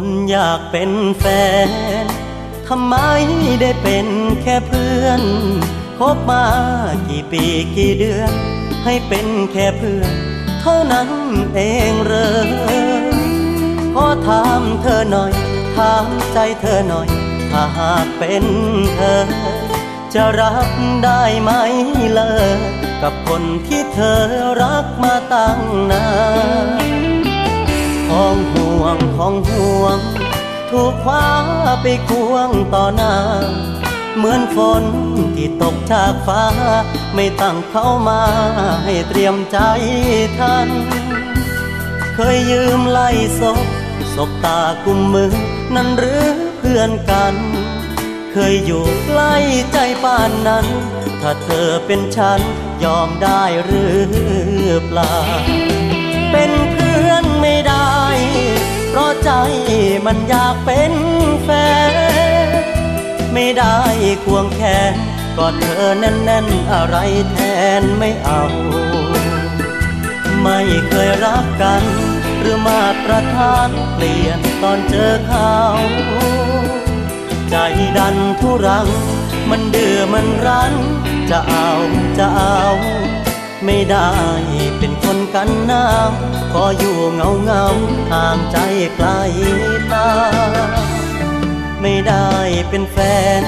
คนอยากเป็นแฟน ทำไมได้เป็นแค่เพื่อนคบมากี่ปีกี่เดือน ให้เป็นแค่เพื่อน เท่านั้นเองเหรอขอถามเธอหน่อย ถามใจเธอหน่อย ถ้าหากเป็นเธอ จะรับได้ไหมเลยกับคนที่เธอรักมาตั้งนาน ของห่วงของห่วง ถูกคว้าไปควงต่อหน้า เหมือนฝนที่ตกจากฟ้า ไม่ตั้งเขามาให้เตรียมใจทัน เคยยืมไล่ศพศพตากุมมือ นั่นหรือเพื่อนกัน เคยอยู่ใกล้ใจป่านนั้น ถ้าเธอเป็นฉันยอมได้หรือเปล่า เป็น เพราะใจมันอยากเป็นแฟน ไม่ได้ควงแขนกอดเธอแน่นๆ อะไรแทนไม่เอา ไม่เคยรักกัน หรือมาตรฐานเปลี่ยนตอนเจอเขาใจดันทุรัง มันเดือมันรั้น จะเอาจะเอา ไม่ได้เป็นคนกันหนาวขออยู่เงาเงาห่างใจไกลตา ไม่ได้เป็นแฟน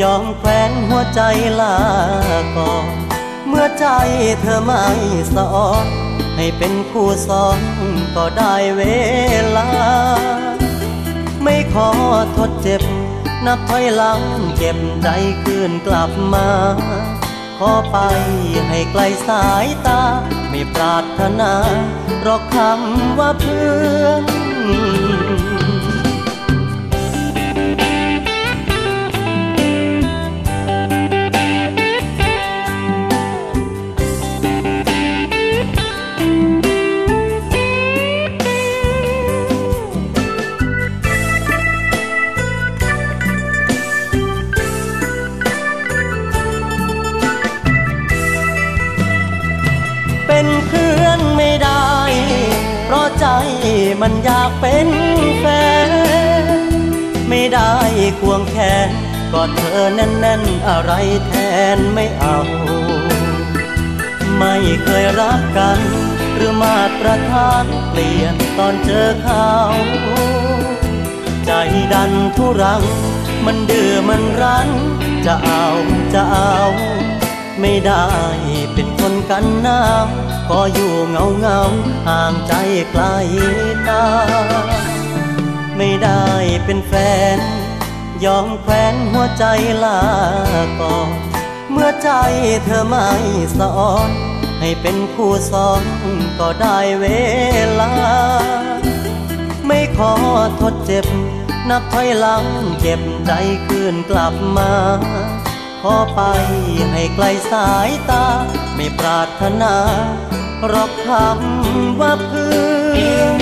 ยอมแควนหัวใจลาก่อนเมื่อใจเธอไม่สอนให้เป็นคู่สอนก็ได้เวลา ไม่ขอทดเจ็บ นับถอยหลังเก็บใจคืนกลับมา ขอไปให้ไกลสายตา ไม่ปรารถนารอกคำว่าเพื่อน เป็นแฟน ไม่ได้ควงแขนกอดเธอแน่นๆ อะไรแทนไม่เอา ไม่เคยรักกัน หรือมาตรฐานเปลี่ยนตอนเจอเขาใจดันทุรัง มันดื้อมันรั้น จะเอาจะเอา ไม่ได้เป็นคนกันหนา วก็อยู่เงาเงาห่างใจไกลตา ไม่ได้เป็นแฟน ยอมแควนหัวใจลาก่อนเมื่อใจเธอไม่สอนให้เป็นผู้สอนก็ได้เวลา ไม่ขอทดเจ็บ นับถอยหลังเก็บใจคืนกลับมา ขอไปให้ไกลสายตา ไม่ปรารถนา รอกคำว่าเพื่อน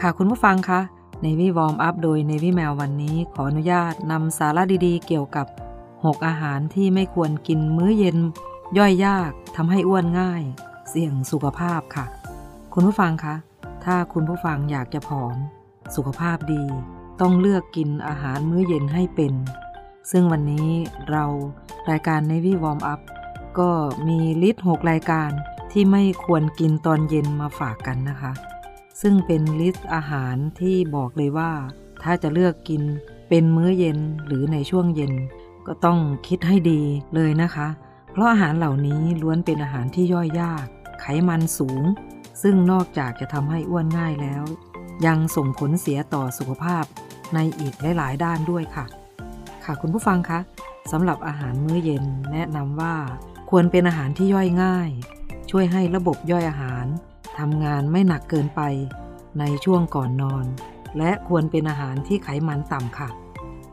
ค่ะคุณผู้ฟังคะ Navy Warm Up โดย Navy แมววันนี้ขออนุญาตนำสาระดีๆ เกี่ยวกับ 6อาหารที่ไม่ควรกินมื้อเย็น ย่อยยากทำให้อ้วนง่าย เสี่ยงสุขภาพค่ะ คุณผู้ฟังคะ ถ้าคุณผู้ฟังอยากจะผอม สุขภาพดี ต้องเลือกกินอาหารมื้อเย็นให้เป็น ซึ่งวันนี้เรารายการ Navy Warm Up ก็มี list 6รายการที่ไม่ควรกินตอนเย็นมาฝากกันนะคะ ซึ่งเป็นลิสต์อาหารที่บอกเลยว่า ถ้าจะเลือกกินเป็นมื้อเย็นหรือในช่วงเย็น ก็ต้องคิดให้ดีเลยนะคะ เพราะอาหารเหล่านี้ล้วนเป็นอาหารที่ย่อยยาก ไขมันสูง ซึ่งนอกจากจะทำให้อ้วนง่ายแล้ว ยังส่งผลเสียต่อสุขภาพในอีกหลายๆ ด้านด้วยค่ะ ค่ะคุณผู้ฟังคะสำหรับอาหารมื้อเย็นแนะนำว่า ควรเป็นอาหารที่ย่อยง่าย ช่วยให้ระบบย่อยอาหารทำงานไม่หนักเกินไปในช่วงก่อนนอน และควรเป็นอาหารที่ไขมันต่ำค่ะ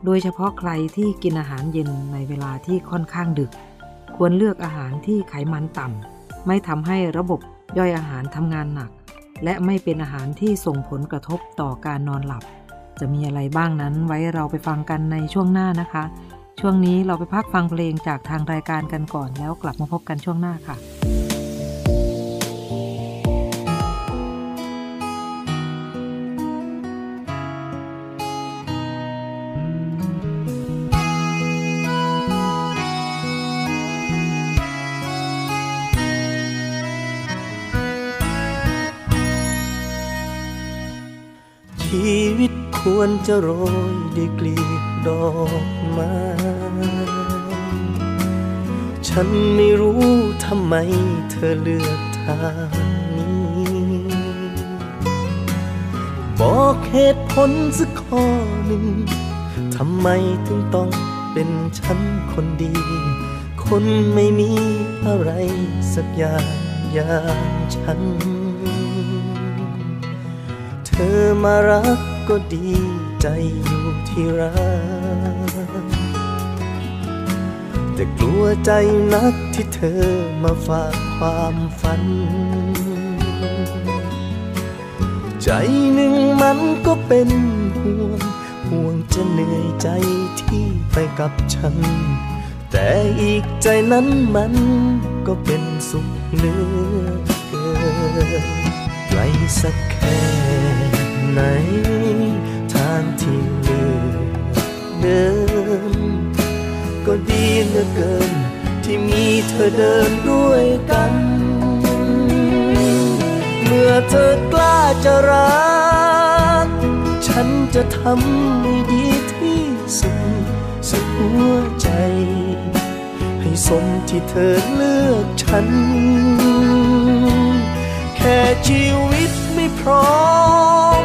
โดยเฉพาะใครที่กินอาหารเย็นในเวลาที่ค่อนข้างดึก ควรเลือกอาหารที่ไขมันต่ำ ไม่ทำให้ระบบย่อยอาหารทำงานหนัก และไม่เป็นอาหารที่ส่งผลกระทบต่อการนอนหลับ จะมีอะไรบ้างนั้นไว้เราไปฟังกันในช่วงหน้านะคะ ช่วงนี้เราไปพักฟังเพลงจากทางรายการกันก่อนแล้วกลับมาพบกันช่วงหน้าค่ะ ควรจะโรยด้วยกลีบดอกไม้ฉันไม่รู้ทำไมเธอเลือกทางนี้ บอกเหตุผลสักข้อหนึ่งทำไมถึงต้องเป็นฉันคนดี คนไม่มีอะไรสักอย่างอย่างฉัน เธอมารัก ก็ดีใจอยู่ที่รัก แต่กลัวใจนักที่เธอมาฝากความฝัน ใจหนึ่งมันก็เป็นห่วง ห่วงจะเหนื่อยใจที่ไปกับฉัน แต่อีกใจนั้นมันก็เป็นสุขเหลือเกินไกลสัก ไหน ทางที่เลือกเดินก็ดีเหลือเกิน ที่มีเธอเดินด้วยกัน เมื่อเธอกล้าจะรัก ฉันจะทำให้ดีที่สุดสุดหัวใจ ให้สมที่เธอเลือกฉัน แค่ชีวิต ร้อม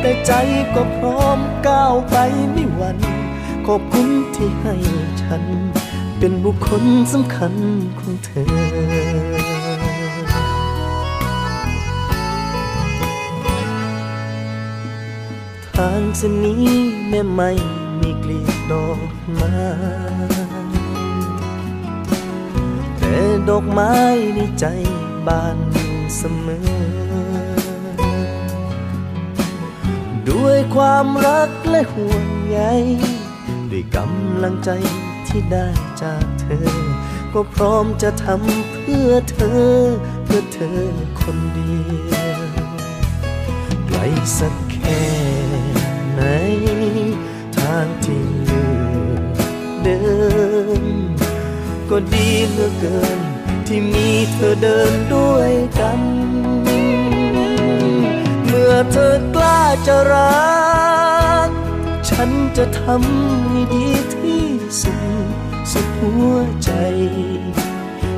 แต่ใจก็พร้อมก้าวไปไม่หวั่นขอบคุณที่ให้ฉัน เป็นบุคคลสำคัญของเธอทางเส้นนี้แม่ไม่มีกลีบดอกไม้แต่ดอกไม้ในใจบานอยู่เสมอ ด้วยความรักและห่วงใยด้วยกำลังใจที่ได้จากเธอ ก็พร้อมจะทำเพื่อเธอ เพื่อเธอคนเดียวไกลสักแค่ไหน ทางที่เลือกเดินก็ดีเหลือเกิน ที่มีเธอเดินด้วยกัน อเธอกล้าจะรัก ฉันจะทำให้ดีที่สุดสุดหัวใจ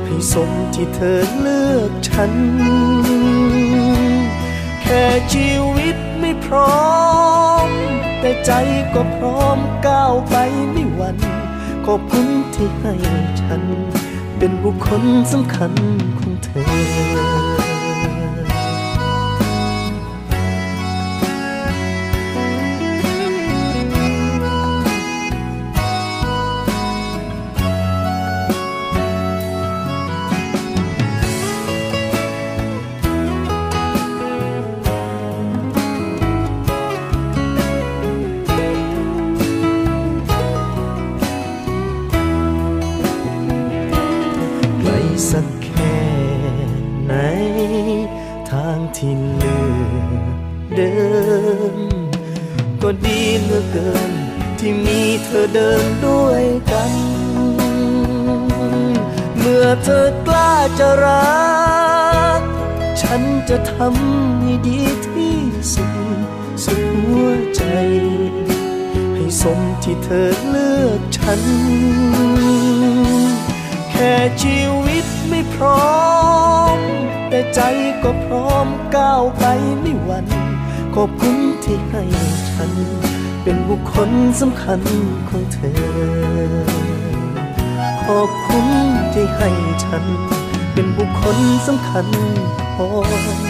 ให้สมที่เธอเลือกฉัน แค่ชีวิตไม่พร้อม แต่ใจก็พร้อมก้าวไปไม่หวั่นขอบคุณที่ให้ฉัน เป็นบุคคลสำคัญของเธอ ก็ดีเหลือเกิน ที่มีเธอเดินด้วยกัน เมื่อเธอกล้าจะรัก ฉันจะทำให้ดีที่สุดสุดหัวใจ ให้สมที่เธอเลือกฉัน แค่ชีวิตไม่พร้อม แต่ใจก็พร้อมก้าวไปไม่หวั่น ขอบคุณที่ให้ฉัน เป็นบุคคลสำคัญของเธอ ขอบคุณที่ให้ฉัน เป็นบุคคลสำคัญของเธอ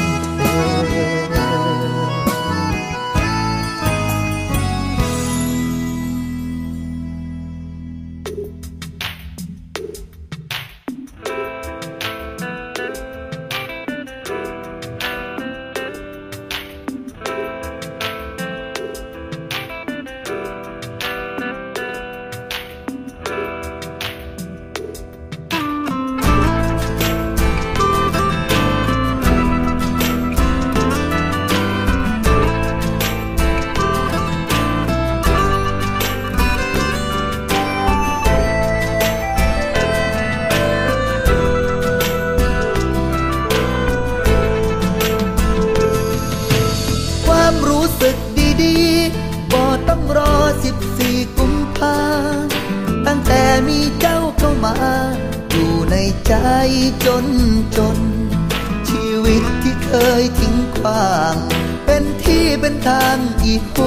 างอีกห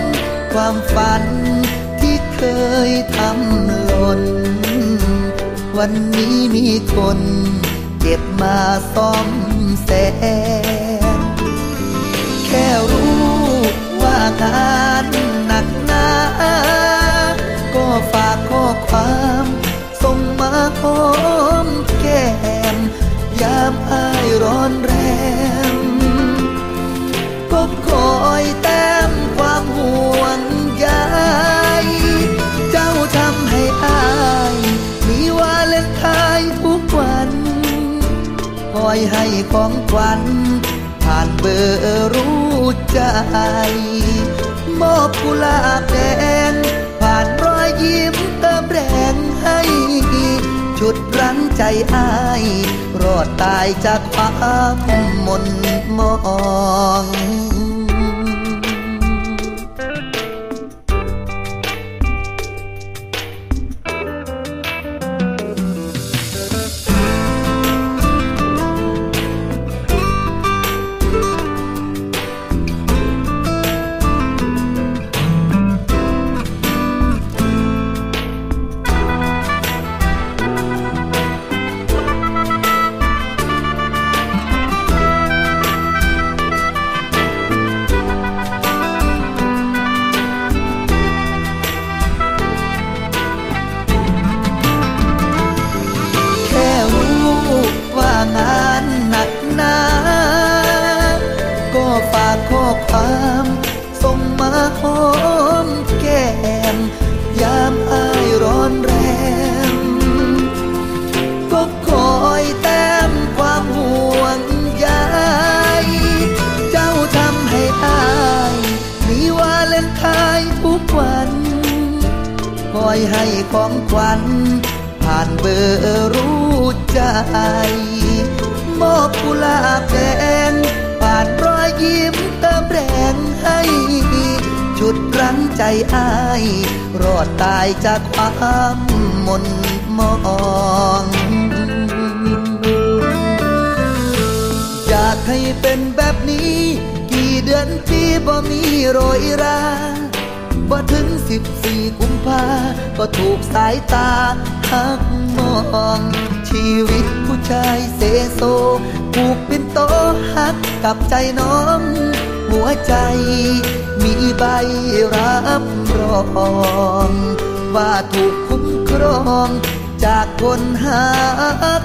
นความฝันที่เคยทำหล่น วันนี้มีคนเก็บมาซ่อมแซมแค่รู้ว่างานหนักหนาก็ฝากข้อความส่งมาหอมแก้มยามอายร้อนแรมก็คอยแต้ อยให้ของขวัญ ผ่านเบอร์รู้ใจ มอบกุหลาบแดง ผ่านรอยยิ้มเติมแรงให้ ชุดรั้งใจอาย รอดตายจากความหมนมอง อยให้ของขวัญ ผ่านเบอร์รู้ใจมอบกุหลาบแดงผ่านรอยยิ้มเติมแรงให้ชุดรั้งใจอาย รอดตายจากความมนมองอยากให้เป็นแบบนี้ กี่เดือนปีบ่มีโรยรา บ่ถึงสิบสี่กุมภาก็ถูกสายตาหักมอง ชีวิตผู้ชายเสโซผูกเป็นโตหักกับใจน้อง หัวใจมีใบรับรอง ว่าถูกคุ้มครองจากคนหัก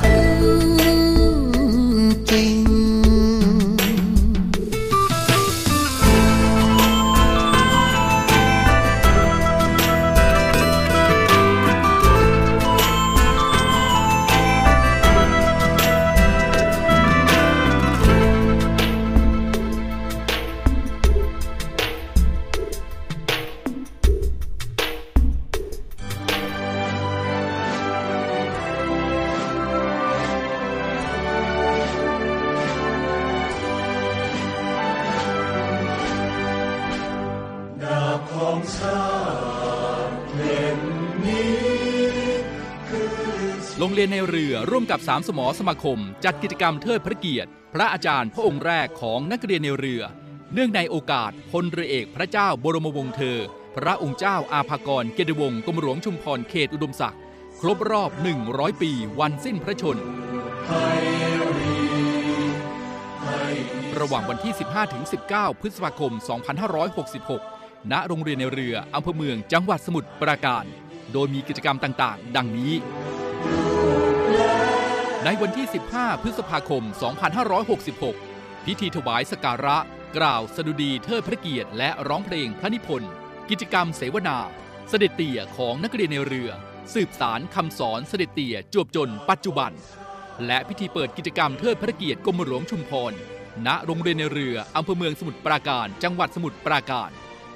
โรงเรียนในเรือร่วมกับสามสมอสมาคม จัดกิจกรรมเทิดพระเกียรติ พระอาจารย์พระองค์แรกของนักเรียนในเรือ เนื่องในโอกาสพลเรือเอกพระเจ้าบรมวงศ์เธอ พระองค์เจ้าอาภากรเกยรติวงศ์กรมหลวงชุมพรเขตอุดมศักดิ์ครบรอบ 100 ปีวันสิ้นพระชน ระหว่างวันที่ 15-19 พฤษภาคม 2566 ณโรงเรียนในเรืออำเภอเมืองจังหวัดสมุทรปราการ โดยมีกิจกรรมต่างๆ ดังนี้ ในวันที่ 15 พฤษภาคม 2566 พิธีถวายสการะ กล่าวสดุดีเทิดพระเกียรติและร้องเพลงพระนิพนธ์กิจกรรมเสวนา เสด็จเตี่ยของนักเรียนในเรือ สืบสารคำสอนเสด็จเตี่ยจวบจนปัจจุบัน และพิธีเปิดกิจกรรมเทิดพระเกียรติกรมหลวงชุมพรณโรงเรียนในเรืออำเภอเมืองสมุทรปราการ จังหวัดสมุทรปราการ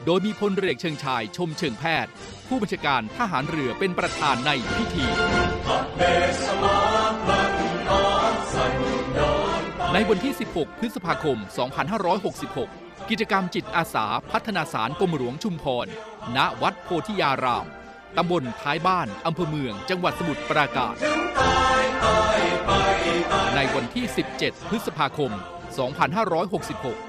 โดยมีพลเรือเชิงชายชมเชิงแพทย์ ผู้บัญชาการทหารเรือเป็นประธานในพิธี ในวันที่ 16 พฤษภาคม 2566 กิจกรรมจิตอาสาพัฒนาสารกรมหลวงชุมพร ณ วัดโพธิยาราม ตำบลท้ายบ้าน อำเภอเมือง จังหวัดสมุทรปราการ ในวันที่ 17 พฤษภาคม 2566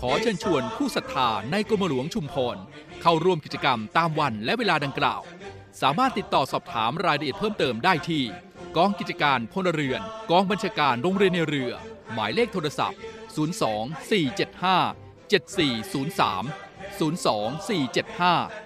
ขอเชิญชวนผู้ศรัทธาในกรมหลวงชุมพร เข้าร่วมกิจกรรมตามวันและเวลาดังกล่าว สามารถติดต่อสอบถามรายละเอียดเพิ่มเติมได้ที่ กองกิจการพลเรือน กองบัญชาการโรงเรียนในเรือ หมายเลขโทรศัพท์ 02 475 7403 02 475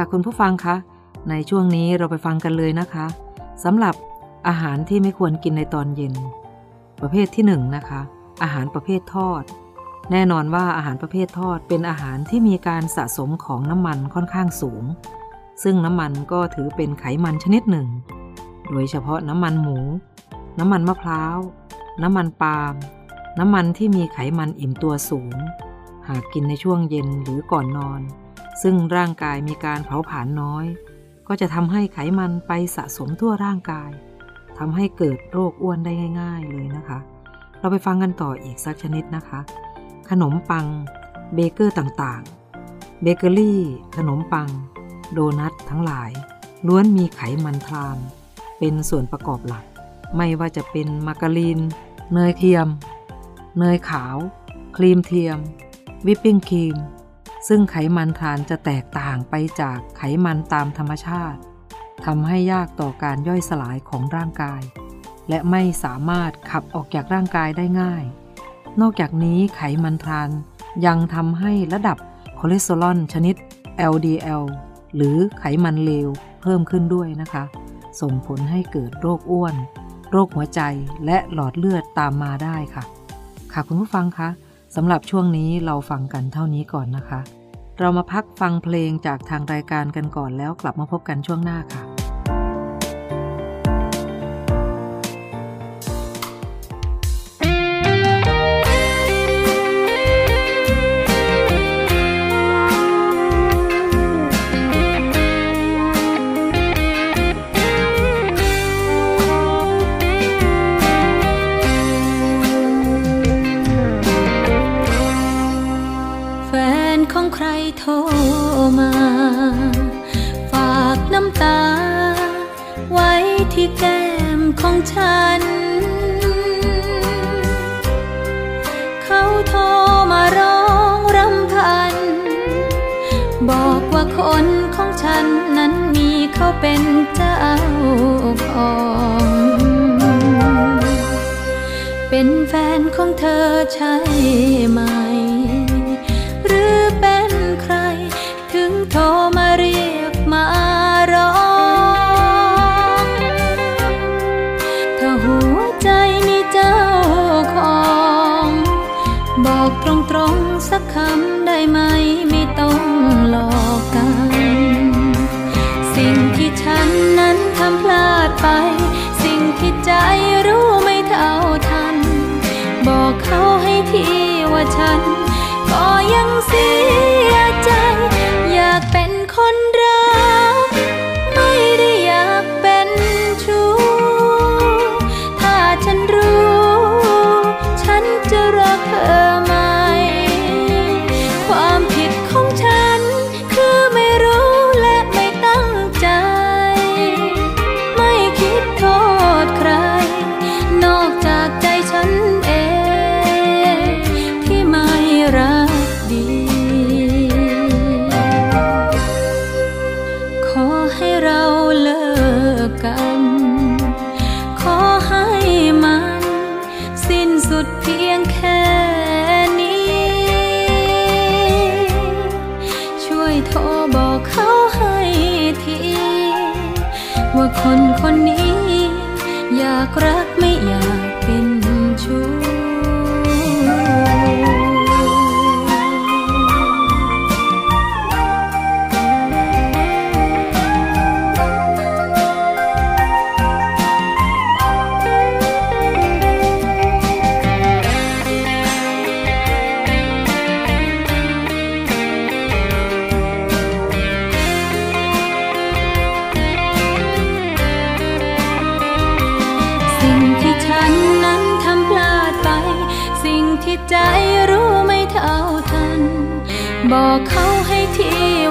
ค่ะคุณผู้ฟังคะ ในช่วงนี้เราไปฟังกันเลยนะคะสำหรับอาหารที่ไม่ควรกินในตอนเย็น ประเภทที่หนึ่งนะคะ อาหารประเภททอด แน่นอนว่าอาหารประเภททอดเป็นอาหารที่มีการสะสมของน้ำมันค่อนข้างสูง ซึ่งน้ำมันก็ถือเป็นไขมันชนิดหนึ่ง โดยเฉพาะน้ำมันหมู น้ำมันมะพร้าว น้ำมันปาล์ม น้ำมันที่มีไขมันอิ่มตัวสูง หากกินในช่วงเย็นหรือก่อนนอน ซึ่งร่างกายมีการเผาผลาญน้อย ก็จะทำให้ไขมันไปสะสมทั่วร่างกายทำให้เกิดโรคอ้วนได้ง่าย ๆ เลยนะคะ เราไปฟังกันต่ออีกสักชนิดนะคะ ขนมปัง เบเกอร์ต่างๆ เบเกอรี่ ขนมปัง โดนัททั้งหลาย ล้วนมีไขมันทรานส์ เป็นส่วนประกอบหลัก ไม่ว่าจะเป็นมาการีน เนยเทียม เนยขาว ครีมเทียม วิปปิ้งครีม ซึ่งไขมันทรานส์จะแตกต่างไปจากไขมันตามธรรมชาติทำให้ยากต่อการย่อยสลายของร่างกาย และไม่สามารถขับออกจากร่างกายได้ง่าย นอกจากนี้ไขมันทรานส์ยังทำให้ระดับคอเลสเตอรอลชนิด LDL หรือไขมันเลวเพิ่มขึ้นด้วยนะคะ ส่งผลให้เกิดโรคอ้วน โรคหัวใจและหลอดเลือดตามมาได้ค่ะ ค่ะคุณผู้ฟังคะ สำหรับช่วงนี้เราฟังกันเท่านี้ก่อนนะคะ เรามาพักฟังเพลงจากทางรายการกันก่อนแล้วกลับมาพบกันช่วงหน้าค่ะ ที่แก้มของฉัน เขาโทรมาร้องรำพัน บอกว่าคนของฉันนั้นมีเขาเป็นเจ้าของ เป็นแฟนของเธอใช่ไหม หรือ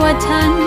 ทีว่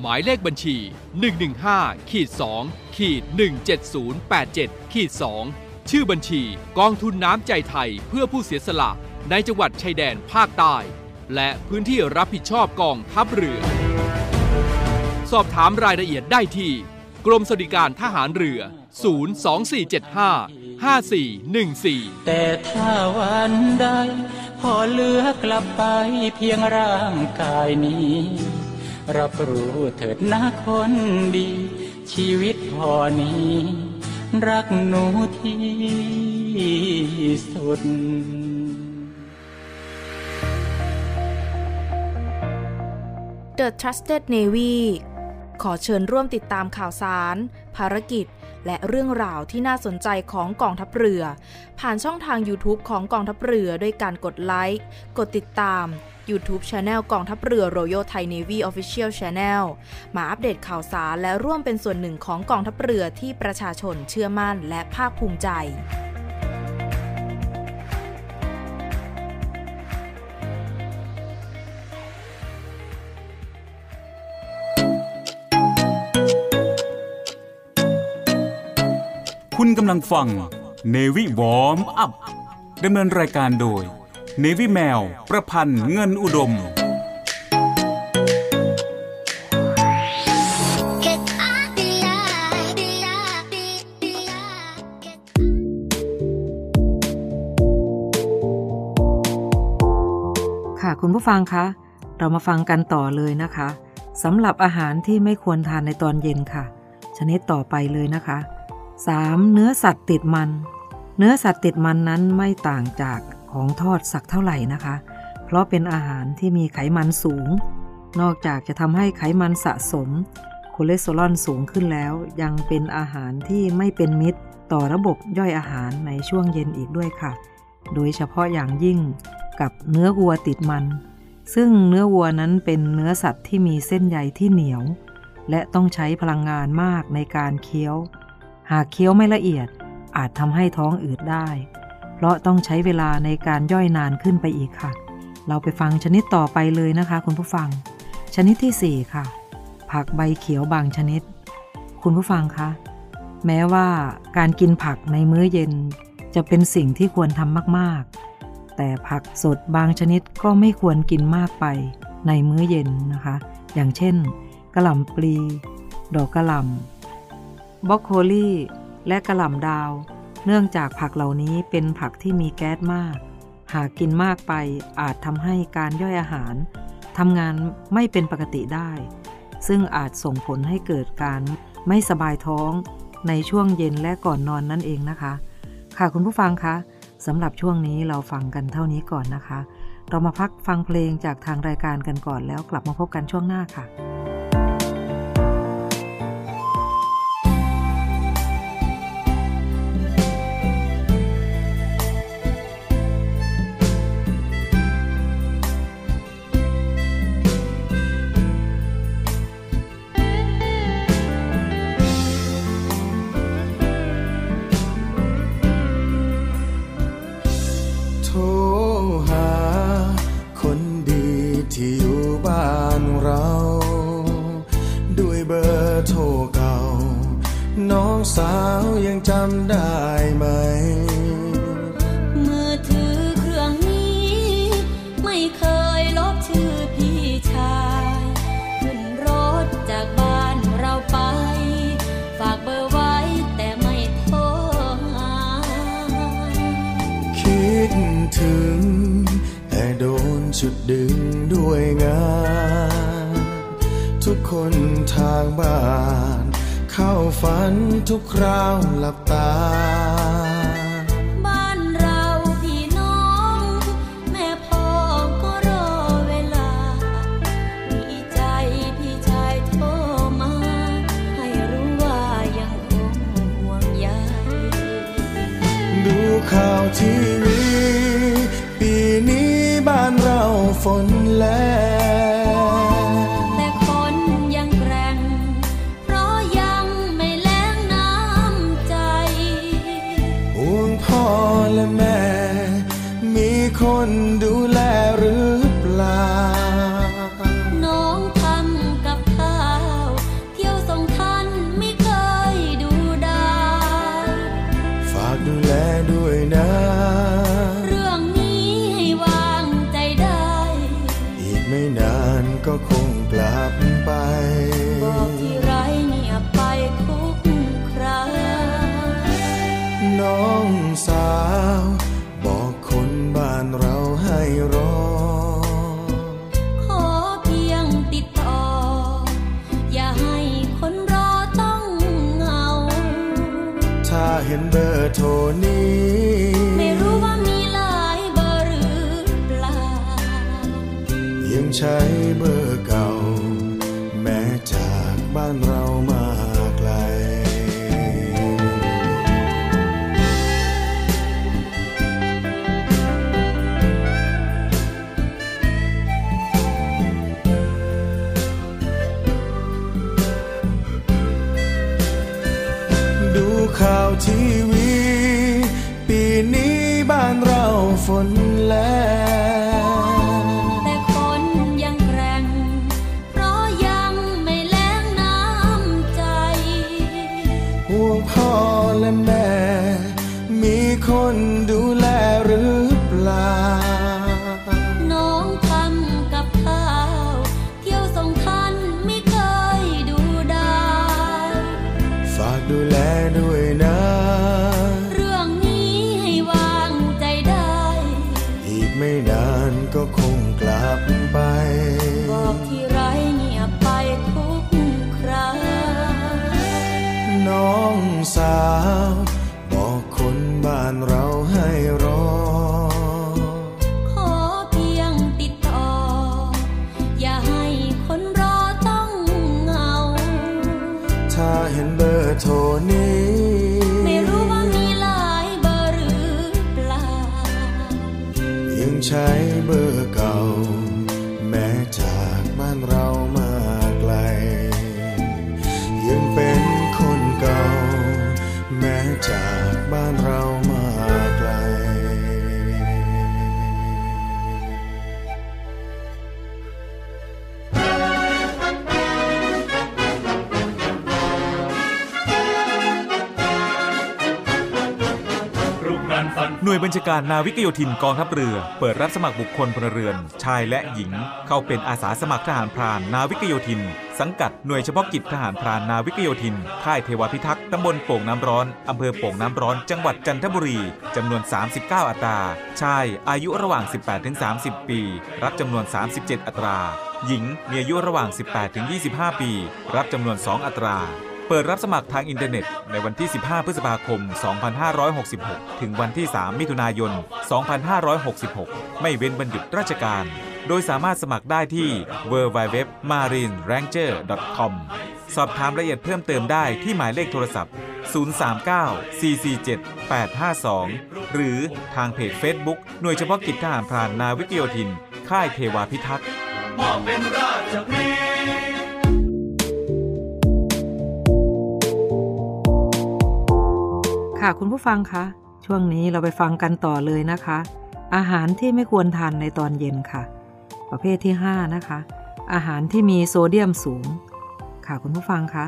หมายเลขบัญชี 115ขีด2ขีด17087ขีด2ชื่อบัญชีกองทุนน้ำใจไทยเพื่อผู้เสียสละในจังหวัดชายแดนภาคใต้ และพื้นที่รับผิดชอบกองทัพเรือ สอบถามรายละเอียดได้ที่ กรมสวัสดิการทหารเรือ 02475 5414 แต่ถ้าวันใดพอเหลือกลับไปเพียงร่างกายนี้ รับรู้เถิดนะคนดี ชีวิตพอนี้ รักหนูที่สุด The Trusted Navy ขอเชิญร่วมติดตามข่าวสาร ภารกิจ และเรื่องราวที่น่าสนใจของกองทัพเรือ ผ่านช่องทาง YouTube ของกองทัพเรือด้วยการกดไลค์ กดติดตาม YouTube Channel กองทัพเรือ Royal Thai Navy Official Channel มาอัปเดตข่าวสารและร่วมเป็นส่วนหนึ่งของกองทัพเรือที่ประชาชนเชื่อมั่นและภาคภูมิใจคุณกำลังฟัง Navy Warm Up ดำเนินรายการโดย Navy แมว ประพันธ์เงินอุดมค่ะคุณผู้ฟังคะ เรามาฟังกันต่อเลยนะคะสำหรับอาหารที่ไม่ควรทานในตอนเย็นค่ะ ชนิดต่อไปเลยนะคะ 3. เนื้อสัตว์ติดมัน เนื้อสัตว์ติดมันนั้นไม่ต่างจาก ของทอดสักเท่าไหร่นะคะ เพราะเป็นอาหารที่มีไขมันสูง นอกจากจะทำให้ไขมันสะสมคอเลสเตอรอลสูงขึ้นแล้ว ยังเป็นอาหารที่ไม่เป็นมิตร ต่อระบบย่อยอาหารในช่วงเย็นอีกด้วยค่ะ โดยเฉพาะอย่างยิ่งกับเนื้อวัวติดมัน ซึ่งเนื้อวัวนั้นเป็นเนื้อสัตว์ที่มีเส้นใยที่เหนียว และต้องใช้พลังงานมากในการเคี้ยว หากเคี้ยวไม่ละเอียดอาจทำให้ท้องอืดได้ เพราะต้องใช้เวลาในการย่อยนานขึ้นไปอีกค่ะ เราไปฟังชนิดต่อไปเลยนะคะ คุณผู้ฟัง ชนิดที่ 4 ค่ะ ผักใบเขียวบางชนิด คุณผู้ฟังคะแม้ว่าการกินผักในมื้อเย็นจะเป็นสิ่งที่ควรทำมากๆ แต่ผักสดบางชนิดก็ไม่ควรกินมากไปในมื้อเย็นนะคะ อย่างเช่นกระหล่ำปลี ดอกกระหล่ำบรอกโคลีและกระหล่ำดาว เนื่องจากผักเหล่านี้เป็นผักที่มีแก๊สมาก หากกินมากไปอาจทำให้การย่อยอาหารทำงานไม่เป็นปกติได้ ซึ่งอาจส่งผลให้เกิดการไม่สบายท้องในช่วงเย็นและก่อนนอนนั่นเองนะคะ ค่ะคุณผู้ฟังคะสำหรับช่วงนี้เราฟังกันเท่านี้ก่อนนะคะ เรามาพักฟังเพลงจากทางรายการกันก่อนแล้วกลับมาพบกันช่วงหน้าค่ะ สาวยังจำได้ไหม มือถือเครื่องนี้ ไม่เคยลบชื่อพี่ชายขึ้นรถจากบ้านเราไป ฝากเบอร์ไว้แต่ไม่โทรหาคิดถึง แต่โดนชุดดึงด้วยงาน ทุกคนทางบ้าน เข้าฝันทุกคราวหลับตา ฝน การนาวิกโยธินกองทัพเรือ เปิดรับสมัครบุคคลพลเรือน ชายและหญิง เข้าเป็นอาสาสมัครทหารพรานนาวิกโยธิน สังกัดหน่วยเฉพาะกิจทหารพรานนาวิกโยธิน ค่ายเทวพิทักษ์ตำบลโป่งน้ำร้อนอำเภอโป่งน้ำร้อนจังหวัดจันทบุรีจำนวน 39 อัตรา ชายอายุระหว่าง 18-30 ปี รับจำนวน 37 อัตรา หญิงมีอายุระหว่าง 18-25 ปี รับจำนวน 2 อัตรา เปิดรับสมัครทางอินเทอร์เน็ต ในวันที่ 15 พฤษภาคม 2566 ถึงวันที่ 3 มิถุนายน 2566 ไม่เว้นวันหยุดราชการ โดยสามารถสมัครได้ที่ www.marineranger.com สอบถามรายละเอียดเพิ่มเติมได้ที่หมายเลขโทรศัพท์ 039 447 852 หรือทางเพจ Facebook หน่วยเฉพาะกิจทหารพรานนาวิกโยธิน ค่ายเทวาพิทักษ์ ค่ะคุณผู้ฟังคะ ช่วงนี้เราไปฟังกันต่อเลยนะคะ อาหารที่ไม่ควรทานในตอนเย็นค่ะ ประเภทที่ 5 นะคะ อาหารที่มีโซเดียมสูง ค่ะคุณผู้ฟังคะ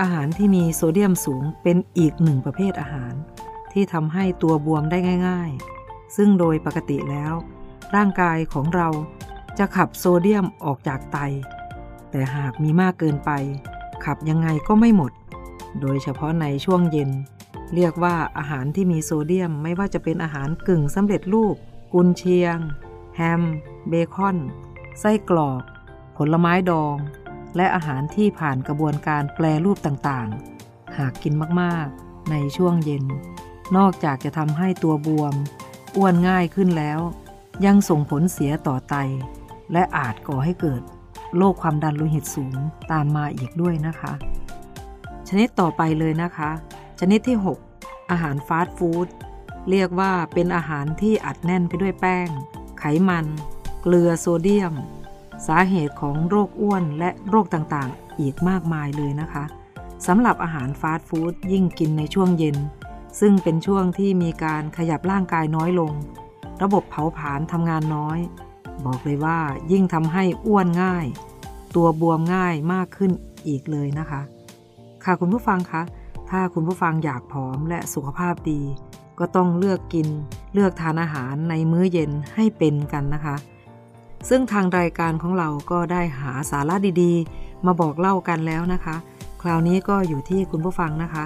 อาหารที่มีโซเดียมสูงเป็นอีกหนึ่งประเภทอาหาร ที่ทำให้ตัวบวมได้ง่าย ๆ ซึ่งโดยปกติแล้ว ร่างกายของเราจะขับโซเดียมออกจากไต แต่หากมีมากเกินไป ขับยังไงก็ไม่หมด โดยเฉพาะในช่วงเย็น เรียกว่าอาหารที่มีโซเดียมไม่ว่าจะเป็นอาหารกึ่งสำเร็จรูป กุนเชียง แฮม เบคอน ไส้กรอก ผลไม้ดอง และอาหารที่ผ่านกระบวนการแปลรูปต่างๆ หากกินมากๆ ในช่วงเย็น นอกจากจะทำให้ตัวบวม อ้วนง่ายขึ้นแล้ว ยังส่งผลเสียต่อไต และอาจก่อให้เกิดโรคความดันโลหิตสูงตามมาอีกด้วยนะคะ ชนิดต่อไปเลยนะคะ ชนิดที่ 6 อาหารฟาสต์ฟู้ดเรียกว่าเป็นอาหารที่อัดแน่นไปด้วยแป้ง ไขมัน เกลือโซเดียม สาเหตุของโรคอ้วนและโรคต่างๆ อีกมากมายเลยนะคะสำหรับอาหารฟาสต์ฟู้ดยิ่งกินในช่วงเย็น ซึ่งเป็นช่วงที่มีการขยับร่างกายน้อยลง ระบบเผาผลาญทำงานน้อย บอกเลยว่ายิ่งทำให้อ้วนง่าย ตัวบวมง่ายมากขึ้นอีกเลยนะคะ ค่ะคุณผู้ฟังคะ ถ้าคุณผู้ฟังอยากผอมและสุขภาพดี ก็ต้องเลือกกิน เลือกทานอาหารในมื้อเย็นให้เป็นกันนะคะ ซึ่งทางรายการของเราก็ได้หาสาระดีๆ มาบอกเล่ากันแล้วนะคะ คราวนี้ก็อยู่ที่คุณผู้ฟังนะคะ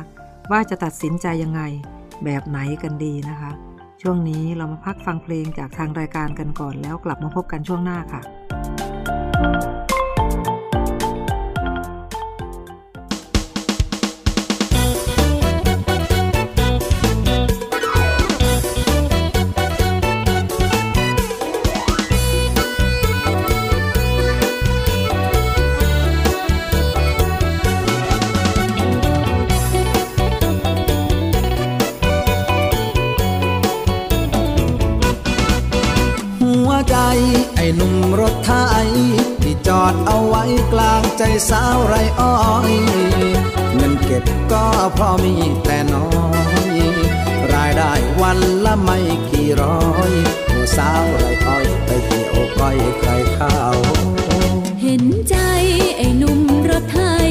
ว่าจะตัดสินใจยังไง แบบไหนกันดีนะคะ ช่วงนี้เรามาพักฟังเพลงจากทางรายการกันก่อนแล้วกลับมาพบกันช่วงหน้าค่ะ ใจสาวไรอ้อยเงินเก็บก็พอมีแต่น้อยรายได้วันละไม่กี่ร้อยผู้สาวไรอ้อยไปเที่ยวก้อยใครเข้าเห็นใจไอ้หนุ่มรถไทย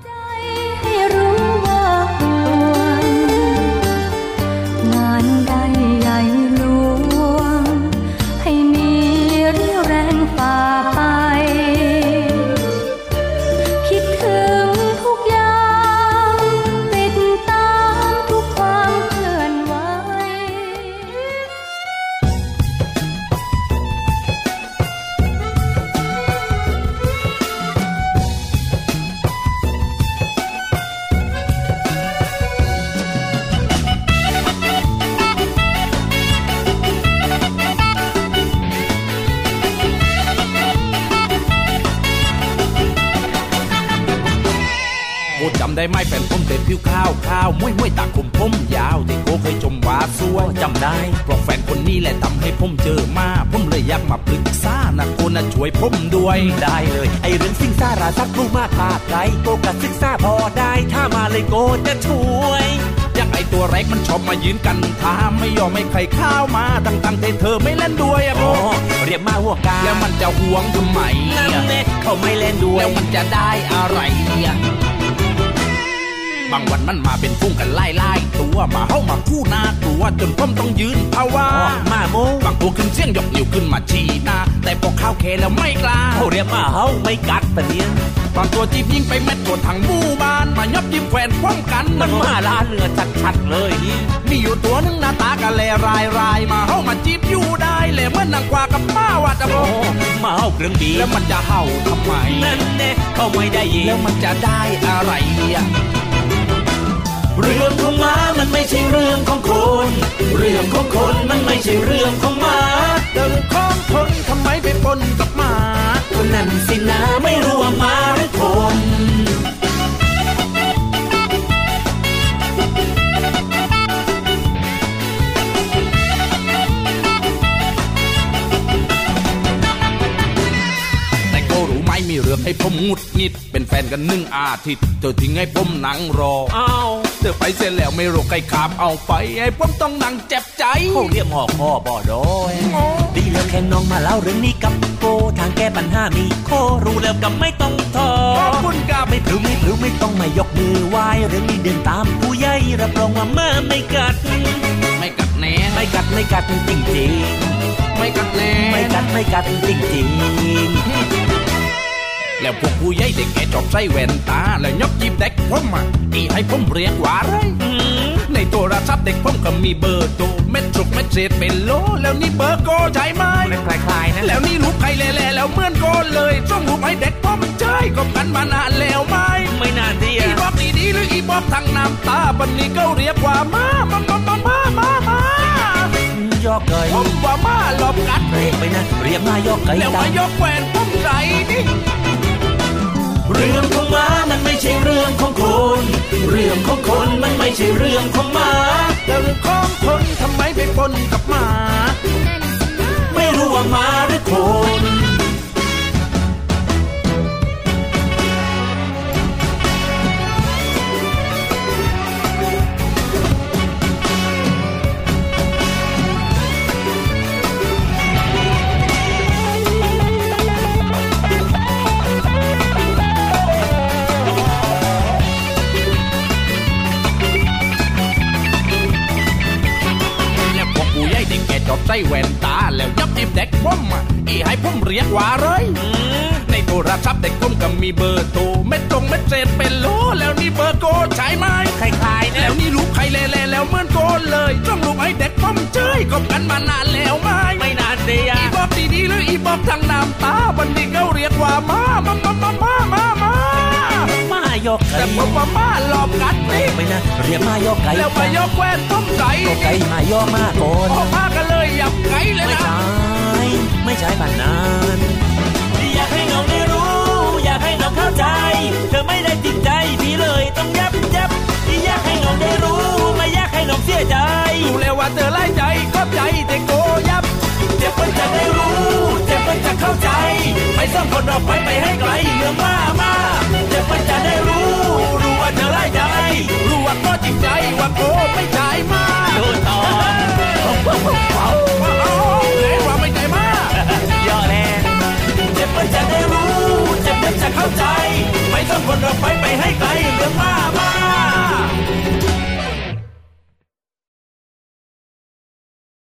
มวยมวยตาคมผมยาวที่โกเคยชมว่าสวยจำได้เพราะแฟนคนนี้แหละทำให้ผมเจอมาผมเลยอยากมาปรึกษานะโกนะช่วยผมด้วยได้เลย ไอเรื่องสิ่งสาราสักรู้มากขาดไรโกกับศึกษาพอได้ ถ้ามาเลยโกจะช่วยอยากไอตัวแรกมันชอบมายืนกันทาไม่ยอมให้ใครเข้ามาตั้งตั้งแต่เธอไม่เล่นด้วยอะโกเรียกมาหัวกาแล้วมันจะห่วงทำไมนั่นเน่เขาไม่เล่นด้วยแล้วมันจะได้อะไรเนี่ย บางวันมันมาเป็นฟุ้งกันไล่ไล่ตัวมาเฮ้ามาคู่หน้าตัวจนผมต้องยืนภาวะมาโมบางตัวขึ้นเสียงยกนิ้วขึ้นมาชี้หน้าแต่พอเข้าเคแล้วไม่กล้าเขาเรียกมาเฮาไม่กัดปะเนี่ยบางตัวจีบยิงไปเม็ดตัวทางหมู่บ้านมายอบยิ้มแขวนพร้อมกันมันมาล้านเรือชัดๆเลยนี่มีอยู่ตัวหนึงหน้าตากะแลรายรายมาเฮ้ามาจีบอยู่ได้เลยเหมื่อนนางกว่ากับป้าวัดอะโมาเฮาเครื่องบีแล้วมันจะเห่าทำไมนั่นเน่เขาไม่ได้ยินแล้วมันจะได้อะไรเนี่ย เรื่องของม้ามันไม่ใช่เรื่องของคน เรื่องของคนมันไม่ใช่เรื่องของม้าเรื่องของคนทำไมไปปนกับหมาคนนั้นสินะไม่รู้ว่าม้าหรือคนแต่ก็รู้ไหมมีเรื่องให้ผมงุดหงิด เป็นแฟนกันหนึ่งอาทิตย์ เธอทิ้งให้ผมนั่งรออ้าว เธอไปเสร็จแล้วไม่รู้ใครขับเอาไปให้ผมต้องนั่งเจ็บใจเขาเรียกหมอพ่อบ่อดอยดีแล้วแค่น้องมาเล่าเรื่องนี้กับโกทางแก้ปัญหามีโครู้แล้วก็ไม่ต้องทอขอบคุณครับไม่พลือไม่พลือไม่ต้องมายกมือไหว้เรื่องนี้เดินตามผู้ใหญ่รับรองว่ามาไม่กัด ไม่กัดแน่ไม่กัดไม่กัดจริงจริงไม่กัดแน่ๆไม่กัดไม่กัดจริงจริง แล้วพวกผู้ใหญ่เด็กแกชอบใส่แว่นตา แล้วยกจีบเด็กผมอะอีให้ผมเรียกว่าอะไรในโทรศัพท์เด็กผมก็มีเบอร์โทรเม็ดจุกเม็ดเศษเป็นโล แล้วนี่เบอร์โกใช่ไหมคล้ายๆนะแล้วนี่รูปใครแล่ๆแล้วเหมือนโกเลยส่งรูปให้เด็กผมใช่ก็กันมานานแล้วไหมไม่นานที่อีบอกดีๆหรืออีบอกทางน้ำตาบันนี้ก็เรียกว่ามามามามามามามายอกเกยผมว่ามาหลบกัดเรียกไปนะเรียกมายอกเกยแล้วตามามยกแหวนผมใส่นี่ เรื่องของม้ามันไม่ใช่เรื่องของคน เรื่องของคนมันไม่ใช่เรื่องของม้าแล้วเรื่องของคนทำไมไปปนกับหมา ก็กันมานานแล้วไหมไม่นานดีอะอีบอกดีๆหรืออีบอกทางน้ำตาวันนี้เขาเรียกว่ามามามามามามามามา ยกเกแต่ผมว่ามาหลอกกัดเรียกไปนะเรียกมายกเกยแล้วไปยกแหวนต้มใส่ไก่มายกมาก่อนออมากันเลยยับไก่เลยนะไม่ใช่ไม่ใช่ปานนั้นอยากให้น้องได้รู้ อยากให้น้องเข้าใจ เธอไม่ได้ติดใจพี่เลยต้องยับยับอยากให้น้องได้รู้ น้องเสียใจรู้แล้วว่าเธอไล่ใจขอบใจแต่โกยับ เจ็บมันจะได้รู้ เจ็บมันจะเข้าใจ ไปสร้างคนออกไปไปให้ไกลเมืองมามาเจ็บมันจะได้รู้ รู้ว่าเธอไล่ใจรู้ว่าก็จริงใจว่าโกไม่ใจมาโดนต่อเฮ้ยว่าไม่ใจมาย่อแน่เจ็บมันจะได้รู้ เจ็บมันจะเข้าใจ ไปสร้างคนออกไปไปให้ไกลเมืองมามา